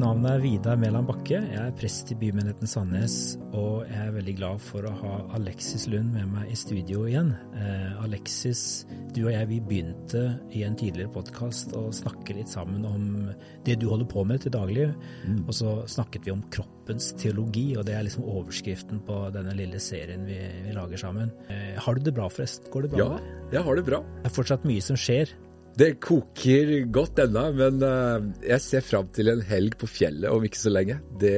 Navn er Vidar Mæland Bakke. Jeg er prest i bymenigheten Sandnes, og jeg er veldig glad for å ha Alexis Lund med meg i studio igjen. Eh, Alexis, du og jeg vi begynte i en tidligere podkast å snakke litt sammen om det du holder på med til daglig. Mm. Og så snakket vi om kroppens teologi, og det er liksom overskriften på denne lille serien vi, vi lager sammen. Eh, har du det bra, forresten? Går det bra? Ja, jeg har det bra. Det er fortsatt mye som skjer. Det koker godt ennå, men uh, jeg ser fram til en helg på fjellet om ikke så lenge. Det,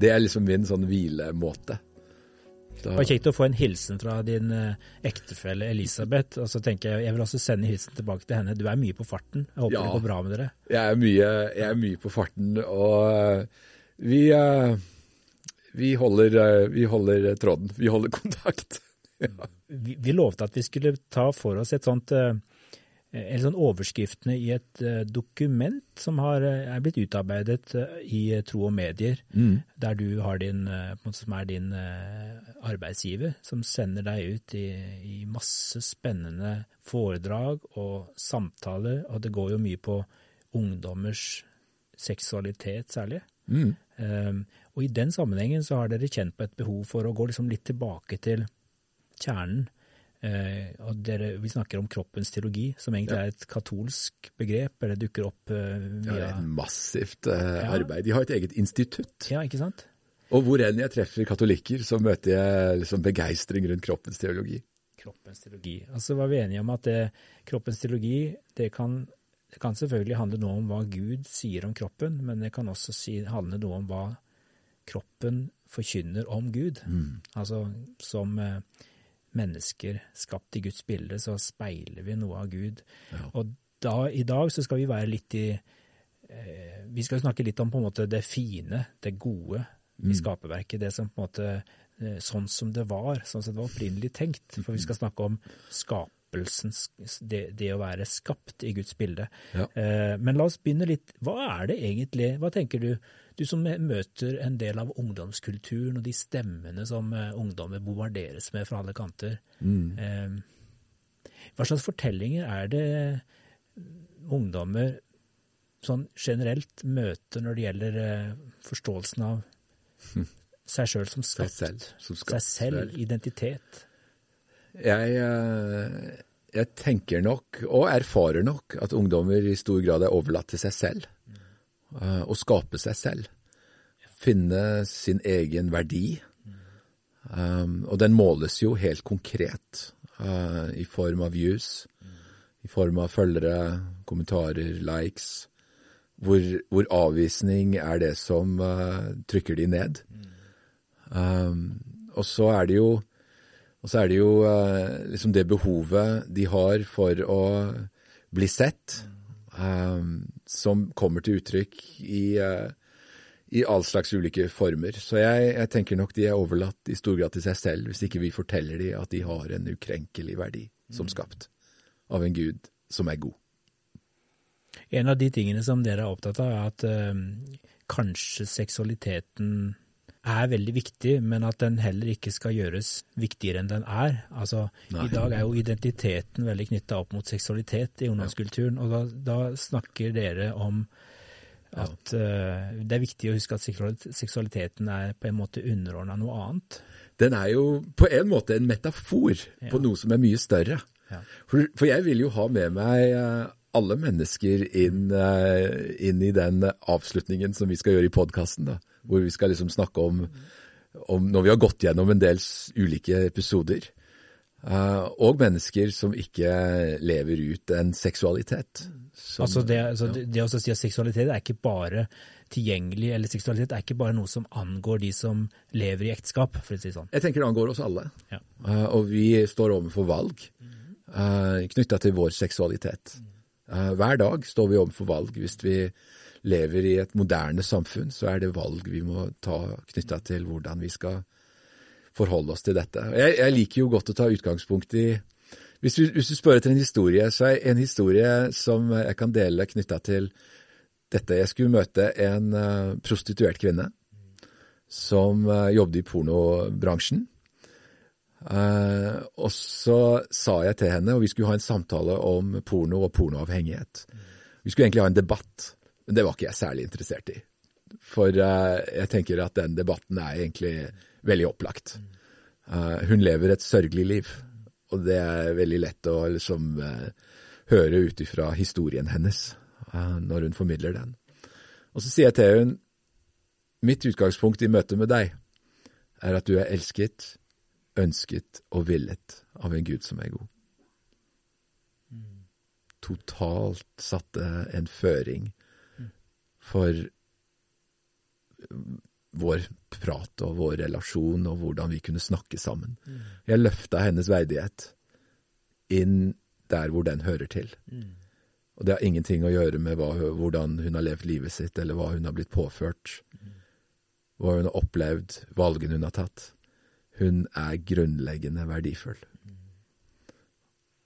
det er liksom min sånn hvilemåte. Det var kjekt å få en hilsen fra din uh, ektefelle Elisabeth. Og så tenker jeg jeg vil også sende hilsen tilbake til henne. Du er mye på farten. Jeg håper ja, det går bra med dere. Jeg er mye, jeg er mye på farten, og uh, vi, vi, holder, vi holder tråden. Vi holder kontakt. ja. vi, vi lovte at vi skulle ta for oss et sånt Eh, eller sånn overskriftene i et uh, dokument som har, eh, er blitt utarbeidet i Tro og Medier, mm. der du har din, som er din arbeidsgiver, som sender deg ut i, i, masse spennende foredrag og samtaler, og det går jo mye på ungdommers seksualitet særlig. Mm. Um, og i den sammenhengen så har dere kjent på et behov for å gå liksom litt tilbake til kjernen Eh, og dere, Vi snakker om kroppens teologi, som egentlig ja. er et katolsk begrep. eller dukker opp eh, via... Ja, det er et massivt eh, arbeid. De har et eget institutt. Ja, ikke sant? Og hvor enn jeg treffer katolikker, så møter jeg liksom begeistring rundt kroppens teologi. Kroppens teologi. Altså var vi enige om at det, kroppens teologi det kan, det kan, selvfølgelig handle noe om hva Gud sier om kroppen, men det kan også si, handle noe om hva kroppen forkynner om Gud. Mm. Altså som eh, mennesker skapt i Guds bilde, så speiler vi noe av Gud. Ja. Og da, i dag så skal vi være litt i eh, Vi skal snakke litt om på en måte det fine, det gode mm. i skaperverket. Det som på en måte eh, Sånn som det var, sånn som det var opprinnelig tenkt. For vi skal snakke om skapelsen, det, det å være skapt i Guds bilde. Ja. Eh, men la oss begynne litt. Hva er det egentlig Hva tenker du? Du som møter en del av ungdomskulturen og de stemmene som eh, ungdommer bombarderes med fra alle kanter. Mm. Eh, hva slags fortellinger er det ungdommer sånn generelt møter når det gjelder eh, forståelsen av seg sjøl som skapt? Seg selv, som skapt. Seg selv, identitet? Jeg, jeg tenker nok, og erfarer nok, at ungdommer i stor grad er overlatt til seg selv. Eh, å skape seg selv. Finne sin egen verdi. Um, og den måles jo helt konkret uh, i form av views, i form av følgere, kommentarer, likes. Hvor, hvor avvisning er det som uh, trykker de ned. Um, og så er det jo, er det, jo liksom det behovet de har for å bli sett, som kommer til uttrykk i, uh, i all slags ulike former. Så jeg, jeg, tenker nok de er overlatt i stor grad til seg selv, hvis ikke vi forteller de at de har en ukrenkelig verdi som mm. skapt av en gud som er god. En av de tingene som dere er opptatt av, er at øh, kanskje seksualiteten er veldig viktig, men at den heller ikke skal gjøres viktigere enn den er. Altså, Nei. I dag er jo identiteten veldig knytta opp mot seksualitet i ungdomskulturen, og da, da snakker dere om at uh, det er viktig å huske at seksualiteten er på en måte underordna noe annet. Den er jo på en måte en metafor ja. på noe som er mye større. Ja. For, for, jeg vil jo ha med meg uh, alle mennesker inn, uh, inn, i den avslutningen som vi skal gjøre i podkasten hvor vi skal liksom snakke om, om, Når vi har gått gjennom en del ulike episoder. Uh, og mennesker som ikke lever ut en seksualitet. Som, altså det, altså ja. det, å si at seksualitet er ikke bare tilgjengelig, eller seksualitet er ikke bare noe som angår de som lever i ekteskap, for å si sånn. Jeg tenker det angår oss alle. Ja. Uh, og vi står overfor valg uh, eh, knytta til vår seksualitet. Uh, hver dag står vi overfor valg hvis vi lever i et moderne samfunn, så er det valg vi må ta knytta til hvordan vi skal forholde oss til dette. Jeg, jeg, liker jo godt å ta utgangspunkt i hvis du, hvis du spør etter en historie, så er en historie som jeg kan dele knytta til dette. Jeg skulle møte en uh, prostituert kvinne som uh, jobbet i pornobransjen. Uh, og så sa jeg til henne, og vi skulle ha en samtale om porno og pornoavhengighet. Vi skulle egentlig ha en debatt men det var ikke jeg særlig interessert i. For uh, jeg tenker at den debatten er egentlig veldig opplagt. Uh, hun lever et sørgelig liv, og det er veldig lett å liksom høre ut ifra historien hennes når hun formidler den. Og så sier jeg til henne mitt utgangspunkt i møte med deg er at du er elsket, ønsket og villet av en Gud som er god. Totalt satte en føring for vår prat og vår relasjon og hvordan vi kunne snakke sammen. Jeg løfta hennes verdighet inn der hvor den hører til. Og det har ingenting å gjøre med hva, hvordan hun har levd livet sitt, eller hva hun har blitt påført, hva hun har opplevd, valgene hun har tatt. Hun er grunnleggende verdifull.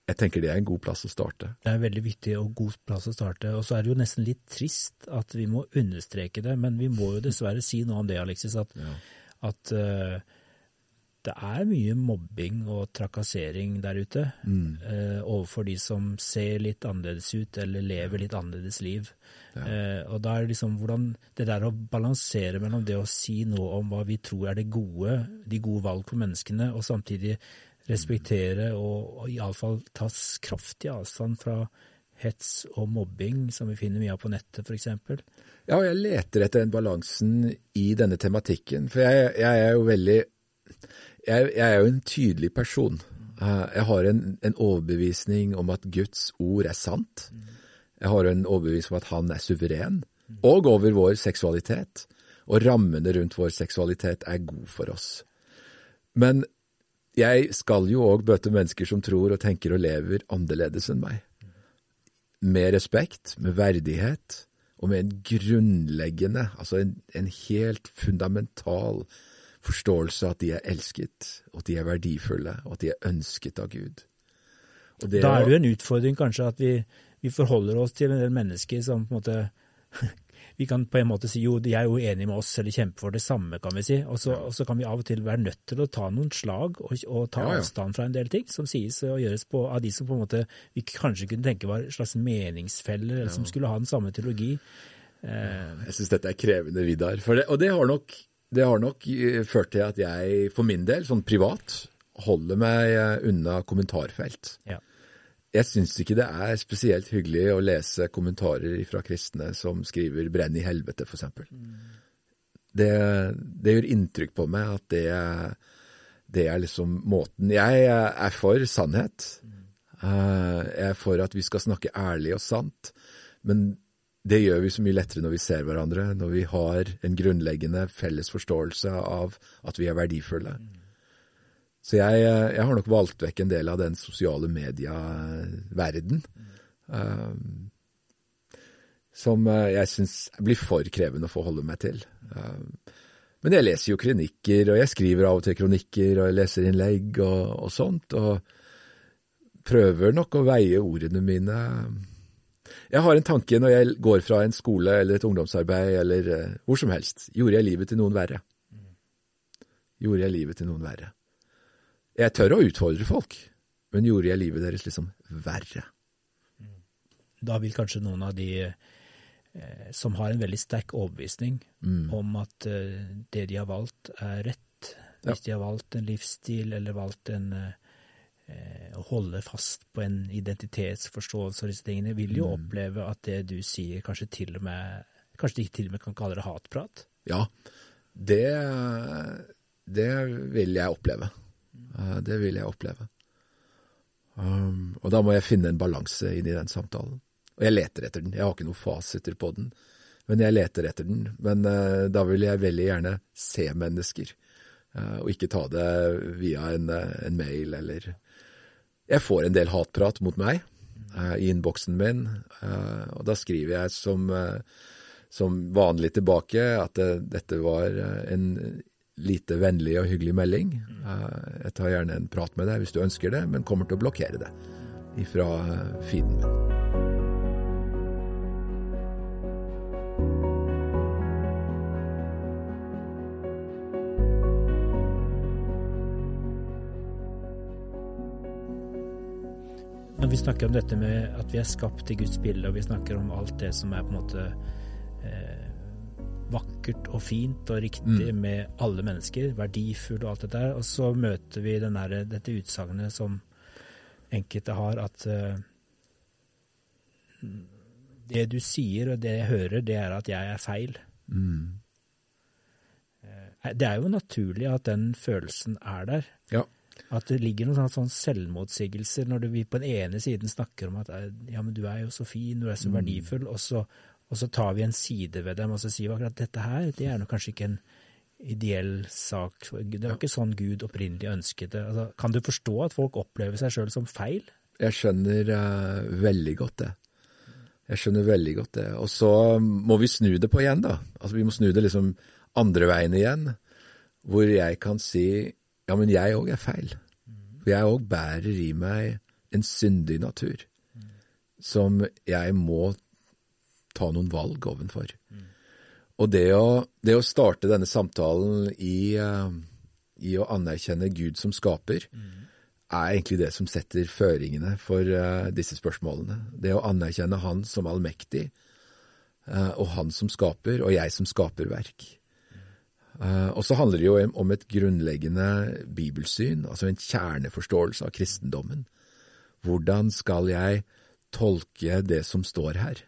Jeg tenker det er en god plass å starte. Det er en veldig viktig og god plass å starte. Og så er det jo nesten litt trist at vi må understreke det, men vi må jo dessverre si noe om det, Alexis. At, ja. at uh, det er mye mobbing og trakassering der ute mm. uh, overfor de som ser litt annerledes ut eller lever litt annerledes liv. Ja. Uh, og da er det liksom hvordan det der å balansere mellom det å si noe om hva vi tror er det gode, de gode valg for menneskene, og samtidig respektere og, og iallfall ta kraftig avstand fra hets og mobbing, som vi finner mye av på nettet f.eks. Ja, og jeg leter etter den balansen i denne tematikken. For jeg, jeg er jo veldig jeg, jeg, er jo en tydelig person. Eh, jeg har en, en, overbevisning om at Guds ord er sant. Jeg har en overbevisning om at han er suveren, og over vår seksualitet. Og rammene rundt vår seksualitet er god for oss. Men jeg skal jo òg bøte mennesker som tror og tenker og lever annerledes enn meg. Med respekt, med verdighet og med en grunnleggende, altså en, en helt fundamental forståelse av at de er elsket, og at de er verdifulle, og at de er ønsket av Gud. da er det jo en utfordring kanskje at vi, vi forholder oss til en del mennesker som på en måte vi kan på en måte si jo, de er jo enige med oss eller kjemper for det samme, kan vi si. Og så, og så kan vi av og til være nødt til å ta noen slag og, og ta ja, ja. avstand fra en del ting som sies og gjøres på, av de som på en måte vi kanskje kunne tenke var slags meningsfeller, eller som skulle ha den samme teologi. Eh. Jeg syns dette er krevende, Vidar. Det, og det har, nok, det har nok eh, ført til at jeg for min del, sånn privat, holder meg eh, unna kommentarfelt. Ja jeg syns ikke det er spesielt hyggelig å lese kommentarer fra kristne som skriver 'brenn i helvete', f.eks. Mm. Det, det gjør inntrykk på meg at det, det, er liksom måten Jeg er for sannhet. Mm. Jeg er for at vi skal snakke ærlig og sant. Men det gjør vi så mye lettere når vi ser hverandre, når vi har en grunnleggende felles forståelse av at vi er verdifulle. Så jeg, eh, jeg, har nok valgt vekk en del av den sosiale media-verden. Um, som eh, jeg syns blir for krevende å forholde meg til. Men jeg leser jo kronikker, og jeg skriver av og til kronikker, og jeg leser innlegg og, og sånt. Og prøver nok å veie ordene mine. Jeg har en tanke når jeg går fra en skole eller et ungdomsarbeid eller uh, hvor som helst. Gjorde jeg livet til noen verre? Gjorde jeg livet til noen verre? Jeg tør å utfordre folk, men gjorde jeg livet deres liksom verre? Da vil kanskje noen av de eh, som har en veldig sterk overbevisning mm. om at eh, det de har valgt, er rett, hvis ja. de har valgt en livsstil eller valgt en eh, å holde fast på en identitetsforståelse og disse tingene, vil jo mm. oppleve at det du sier, kanskje til og med Kanskje de til og med kan kalle det hatprat? Ja, det, det vil jeg oppleve. Eh, det vil jeg oppleve. Um, og da må jeg finne en balanse inn i den samtalen. Og jeg leter etter den. Jeg har ikke noen fasiter på den, men jeg leter etter den. Men uh, da vil jeg veldig gjerne se mennesker, uh, og ikke ta det via en, en, mail eller Jeg får en del hatprat mot meg i innboksen min, og da skriver jeg som, som vanlig tilbake at dette var en lite vennlig og hyggelig melding. Eh, jeg tar gjerne en prat med deg hvis du ønsker det, men kommer til å blokkere det ifra eh, feeden min. Når vi snakker om dette med at vi er skapt i Guds bilde, og vi snakker om alt det som er på en måte vakkert og fint og riktig Mm. med alle mennesker, verdifull og alt dette der, og så møter vi den der, dette utsagnet som enkelte har, at eh, det du sier og det jeg hører, det er at jeg er feil. Mm. Eh, Det er jo naturlig at den følelsen er der. Ja. At det ligger noen sånne, selvmotsigelser når vi på den ene siden snakker om at eh, ja, men du er jo så fin, du er så verdifull, og så, og så tar vi en side ved dem og så sier vi akkurat dette her, det er nok kanskje ikke en ideell sak. Det var ikke sånn Gud opprinnelig ønsket det. Altså, kan du forstå at folk opplever seg sjøl som feil? Jeg skjønner uh, veldig godt det. Jeg skjønner veldig godt det. Og så må vi snu det på igjen, da. Altså Vi må snu det liksom andre veien igjen, hvor jeg kan si ja, men jeg òg er feil. For jeg òg bærer i meg en syndig natur som jeg må ta noen valg ovenfor. Og det å, det å starte denne samtalen i, eh, i å anerkjenne Gud som skaper, er egentlig det som setter føringene for eh, disse spørsmålene. Det å anerkjenne Han som allmektig, eh, og Han som skaper, og jeg som skaper verk. Eh, og så handler det jo om et grunnleggende bibelsyn, altså en kjerneforståelse av kristendommen. Hvordan skal jeg tolke det som står her?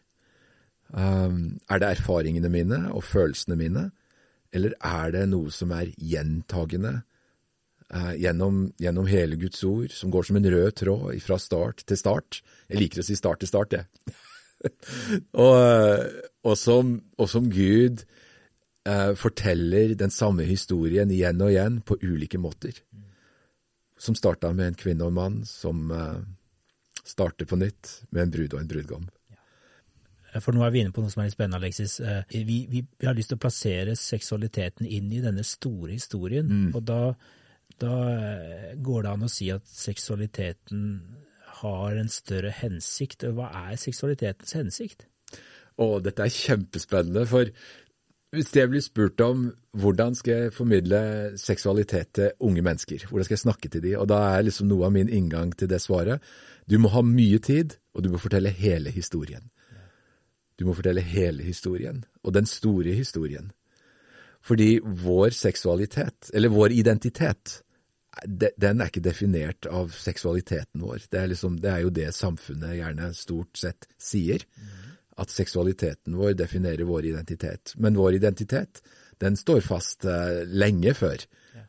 Um, er det erfaringene mine og følelsene mine, eller er det noe som er gjentagende eh, gjennom, gjennom hele Guds ord, som går som en rød tråd fra start til start? Jeg liker å si start til start, jeg. og, og, og som Gud eh, forteller den samme historien igjen og igjen på ulike måter. Som starta med en kvinne og en mann, som eh, starter på nytt med en brud og en brudgom. For nå er vi inne på noe som er litt spennende, Alexis. Eh, Vi, vi, vi har lyst til å plassere seksualiteten inn i denne store historien. Og da, da eh, går det an å si at seksualiteten har en større hensikt. Hva er seksualitetens hensikt? Å, dette er kjempespennende, for hvis jeg blir spurt om hvordan skal jeg formidle seksualitet til unge mennesker, hvordan skal jeg snakke til dem, og da er liksom noe av min inngang til det svaret, du må ha mye tid, og du må fortelle hele historien. Du må fortelle hele historien, og den store historien. Fordi vår seksualitet, eller vår identitet, den er ikke definert av seksualiteten vår. Det er, liksom, det er jo det samfunnet gjerne stort sett sier. At seksualiteten vår definerer vår identitet. Men vår identitet, den står fast uh, lenge før.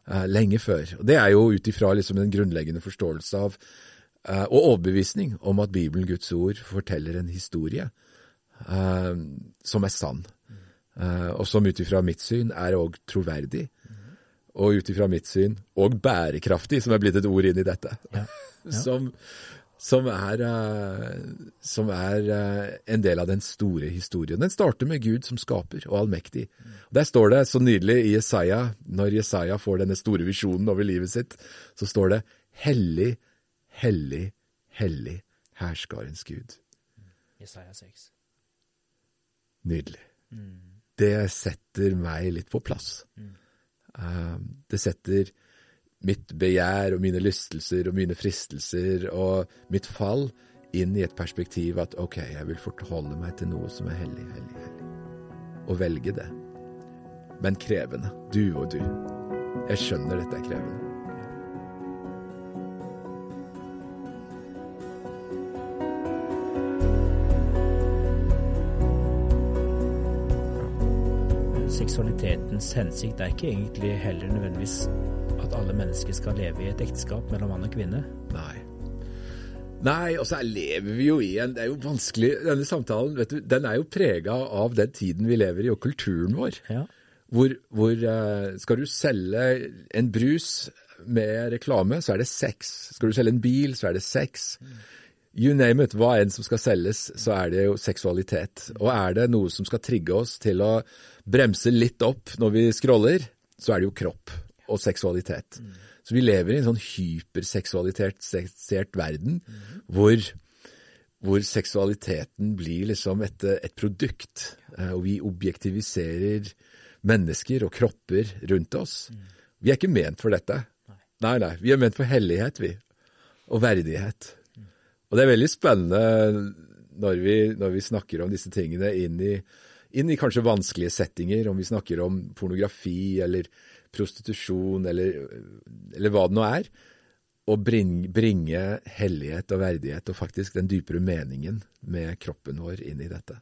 Uh, lenge før. Og det er jo ut ifra liksom en grunnleggende forståelse av uh, og overbevisning om at Bibelen, Guds ord, forteller en historie som er sann. Eh, og som ut ifra mitt syn er òg troverdig. Og ut ifra mitt syn òg bærekraftig, som er blitt et ord inn i dette. Ja. som, som er, eh, som er eh, en del av den store historien. Den starter med Gud som skaper og allmektig. Der står det så nydelig i Jesaja, når Jesaja får denne store visjonen over livet sitt, så står det Hellig, hellig, hellig, herskarens Gud. Jesaja 6. Nydelig. Det setter meg litt på plass. Eh, Det setter mitt begjær og mine lystelser og mine fristelser og mitt fall inn i et perspektiv at ok, jeg vil forholde meg til noe som er hellig, hellig, hellig. Og velge det. Men krevende. Du og du. Jeg skjønner dette er krevende. Seksualitetens hensikt er ikke egentlig heller nødvendigvis at alle mennesker skal leve i et ekteskap mellom mann og kvinne. Nei. Nei, og så lever vi jo i en Det er jo vanskelig Denne samtalen vet du, den er jo prega av den tiden vi lever i, og kulturen vår. Ja. Hvor, hvor eh, skal du selge en brus med reklame, så er det sex. Skal du selge en bil, så er det sex. You name it. Hva enn som skal selges, så er det jo seksualitet. Og er det noe som skal trigge oss til å bremse litt opp når vi scroller, så er det jo kropp og seksualitet. Så vi lever i en sånn hyperseksualisert verden hvor, hvor seksualiteten blir liksom et, et produkt, Ja. og vi objektiviserer mennesker og kropper rundt oss. Vi er ikke ment for dette. Nei, nei. Vi er ment for hellighet, vi. Og verdighet. Og det er veldig spennende når vi, når vi snakker om disse tingene inn i, inn i kanskje vanskelige settinger, om vi snakker om pornografi eller prostitusjon eller, eller hva det nå er, og bringe, bringe hellighet og verdighet og faktisk den dypere meningen med kroppen vår inn i dette.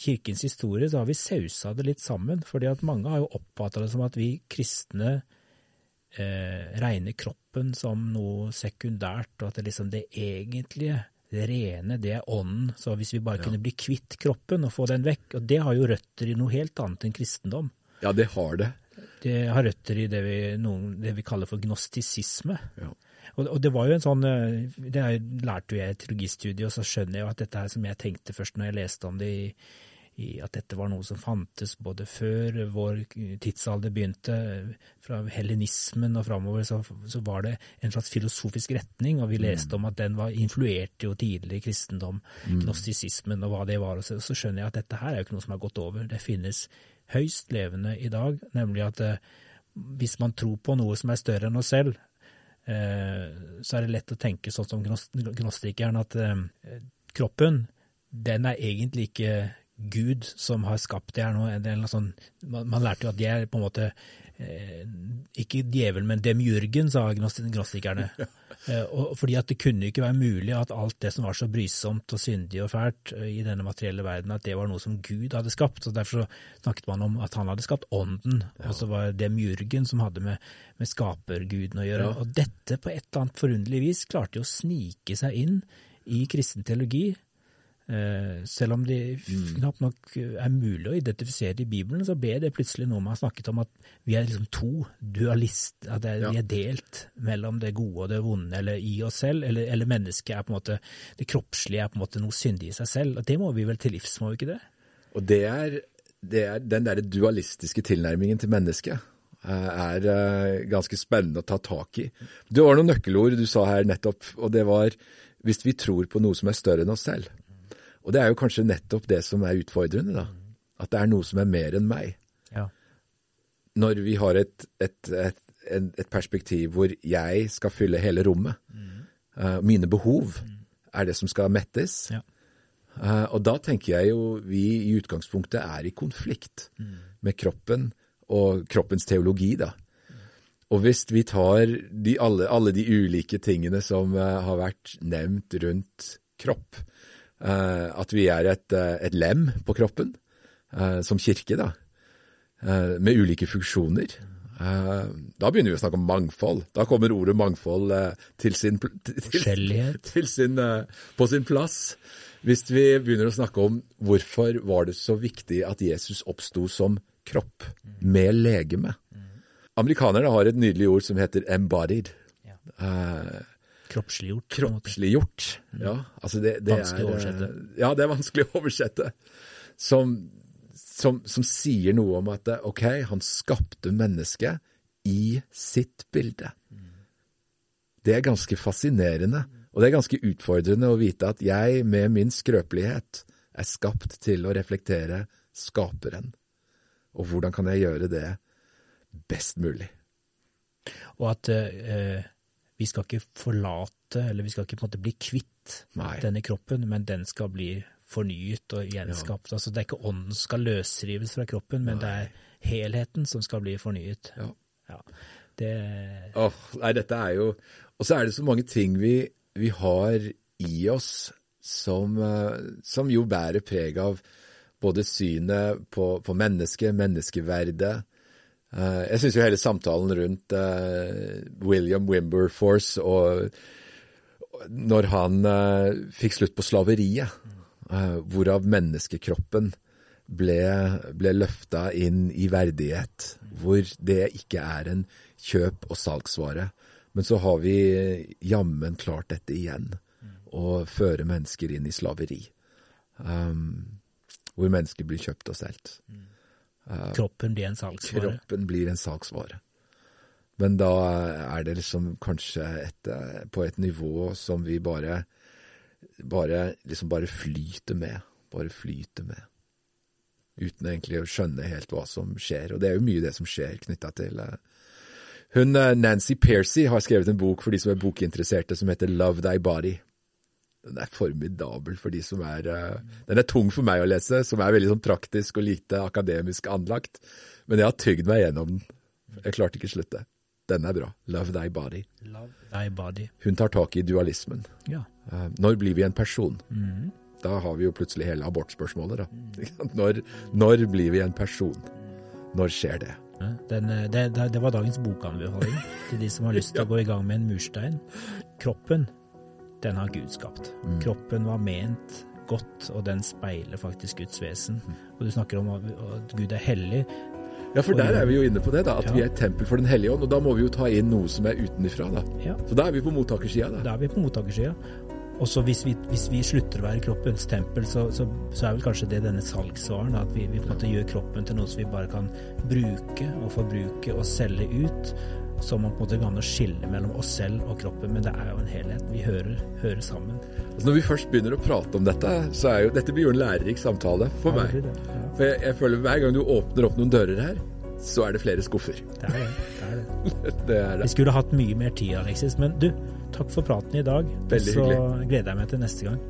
Kirkens historie så har vi sausa det litt sammen, fordi at mange har jo oppfatta det som at vi kristne eh, regner kroppen som noe sekundært, og at det liksom det egentlige, det rene, det er ånden. Så hvis vi bare ja. kunne bli kvitt kroppen og få den vekk Og det har jo røtter i noe helt annet enn kristendom. Ja, det har det. Det har røtter i det vi, noen, det vi kaller for gnostisisme. Ja. Og, og, det var jo en sånn eh, Det lærte jo jeg i teologistudiet, og så skjønner jeg jo at dette er som jeg tenkte først når jeg leste om det i at dette var noe som fantes både før vår tidsalder begynte. Fra hellenismen og framover så, så, var det en slags filosofisk retning, og vi mm. leste om at den var, influerte jo tidlig kristendom, mm. gnostisismen og hva det var. Og så, så, skjønner jeg at dette her er jo ikke noe som har gått over. Det finnes høyst levende i dag, nemlig at eh, hvis man tror på noe som er større enn oss selv, eh, så er det lett å tenke sånn som gnostikeren at eh, kroppen den er egentlig ikke Gud som har skapt det her nå. Det sånn, man, man, lærte jo at de er på en måte eh, ikke djevel, men demjurgen, sa gnostikerne. eh, og, fordi at det kunne ikke være mulig at alt det som var så brysomt og syndig og fælt eh, i denne materielle verden, at det var noe som Gud hadde skapt. og Derfor snakket man om at han hadde skapt ånden, ja. og så var det demjurgen som hadde med, med skaperguden å gjøre. Ja. Og dette på et eller annet forunderlig vis klarte jo å snike seg inn i kristen teologi selv om det mm. knapt nok er mulig å identifisere i Bibelen, så ble det plutselig noe man har snakket om at vi er liksom to dualist, at er, ja. vi er delt mellom det gode og det vonde, eller i oss selv, eller, eller, mennesket er på en måte Det kroppslige er på en måte noe syndig i seg selv. og Det må vi vel til livs, må vi ikke det? Og det er, det er den derre dualistiske tilnærmingen til mennesket eh, er eh, ganske spennende å ta tak i. Det var noen nøkkelord du sa her nettopp, og det var hvis vi tror på noe som er større enn oss selv. Og det er jo kanskje nettopp det som er utfordrende, da. At det er noe som er mer enn meg. Ja. Når vi har et, et, et, et, perspektiv hvor jeg skal fylle hele rommet, mm. uh, mine behov mm. er det som skal mettes, ja. uh, og da tenker jeg jo vi i utgangspunktet er i konflikt mm. med kroppen og kroppens teologi, da. Og hvis vi tar de, alle, alle, de ulike tingene som uh, har vært nevnt rundt kropp, at vi er et, eh, et, lem på kroppen, eh, som kirke, da, med ulike funksjoner. Da begynner vi å snakke om mangfold. Da kommer ordet mangfold til sin, til, til sin, på sin plass. Hvis vi begynner å snakke om hvorfor var det så viktig at Jesus oppsto som kropp, med legeme. Amerikanerne har et nydelig ord som heter 'embodied'. Ja. Kroppsliggjort. Kroppsliggjort, ja. Altså det, det vanskelig å oversette. Ja, det er vanskelig å oversette. Som, som, som, sier noe om at ok, han skapte mennesket i sitt bilde. Det er ganske fascinerende, og det er ganske utfordrende å vite at jeg med min skrøpelighet er skapt til å reflektere skaperen. Og hvordan kan jeg gjøre det best mulig? Og at eh, vi skal ikke forlate, eller vi skal ikke på en måte bli kvitt Nei. denne kroppen, men den skal bli fornyet og gjenskapt. Ja. Altså, det er ikke ånden som skal løsrives fra kroppen, men nei. det er helheten som skal bli fornyet. Ja. ja. Det oh, Nei, dette er jo Og så er det så mange ting vi, vi har i oss som, uh, som jo bærer preg av både synet på, på mennesket, menneskeverdet, jeg syns jo hele samtalen rundt uh, William Wimberforce og når han uh, fikk slutt på slaveriet, hvorav menneskekroppen ble, ble løfta inn i verdighet, hvor det ikke er en kjøp- og salgsvare. Men så har vi jammen klart dette igjen, å føre mennesker inn i slaveri. Um, hvor mennesker blir kjøpt og solgt. Mm. Kroppen blir en salgsvare? Kroppen blir en salgsvare. Men da er det liksom kanskje et, eh, på et nivå som vi bare, bare, liksom bare flyter med. Bare flyter med. Uten egentlig å skjønne helt hva som skjer. Og det er jo mye det som skjer knytta til eh, Hun eh, Nancy Percy har skrevet en bok for de som er bokinteresserte, som heter Love Thy Body. Den er formidabel for de som er uh, Den er tung for meg å lese, som er veldig sånn praktisk og lite akademisk anlagt. Men jeg har tygd meg gjennom den. Jeg klarte ikke slutte. Den er bra. Love Thy Body. Love thy body. Hun tar tak i dualismen. Ja. Uh, når blir vi en person? Mhm. Da har vi jo plutselig hele abortspørsmålet. da. Når, når blir vi en person? Når skjer det? Den, eh, det, det, det var dagens bokanbefaling til de som har lyst til å gå i gang med en murstein. Kroppen, den har Gud skapt. Kroppen var ment godt, og den speiler faktisk Guds vesen. Og du snakker om at at Gud er hellig. Ja, for der er vi jo inne på det, da, at Ja. vi er et tempel for Den hellige ånd. Og da må vi jo ta inn noe som er utenifra. da. Ja, Så da er vi på mottakersida. da. da er vi på mottakersida. Og så hvis vi, hvis vi slutter å være kroppens tempel, så, så, så er vel kanskje det denne salgsvaren. At vi, vi på en måte gjør kroppen til noe som vi bare kan bruke og forbruke og selge ut. Så man på en måte kan skille mellom oss selv og kroppen, men det er jo en helhet. Vi hører, hører sammen. Altså, når vi først begynner å prate om dette, så er jo dette blir jo en lærerik samtale for Ja, meg. det. Ja, For jeg, jeg føler hver gang du åpner opp noen dører her, så er det flere skuffer. det er det. det, er det. Det er Vi det. skulle hatt mye mer tid, Alexis. Men du, takk for praten i dag. Veldig så hyggelig. gleder jeg meg til neste gang.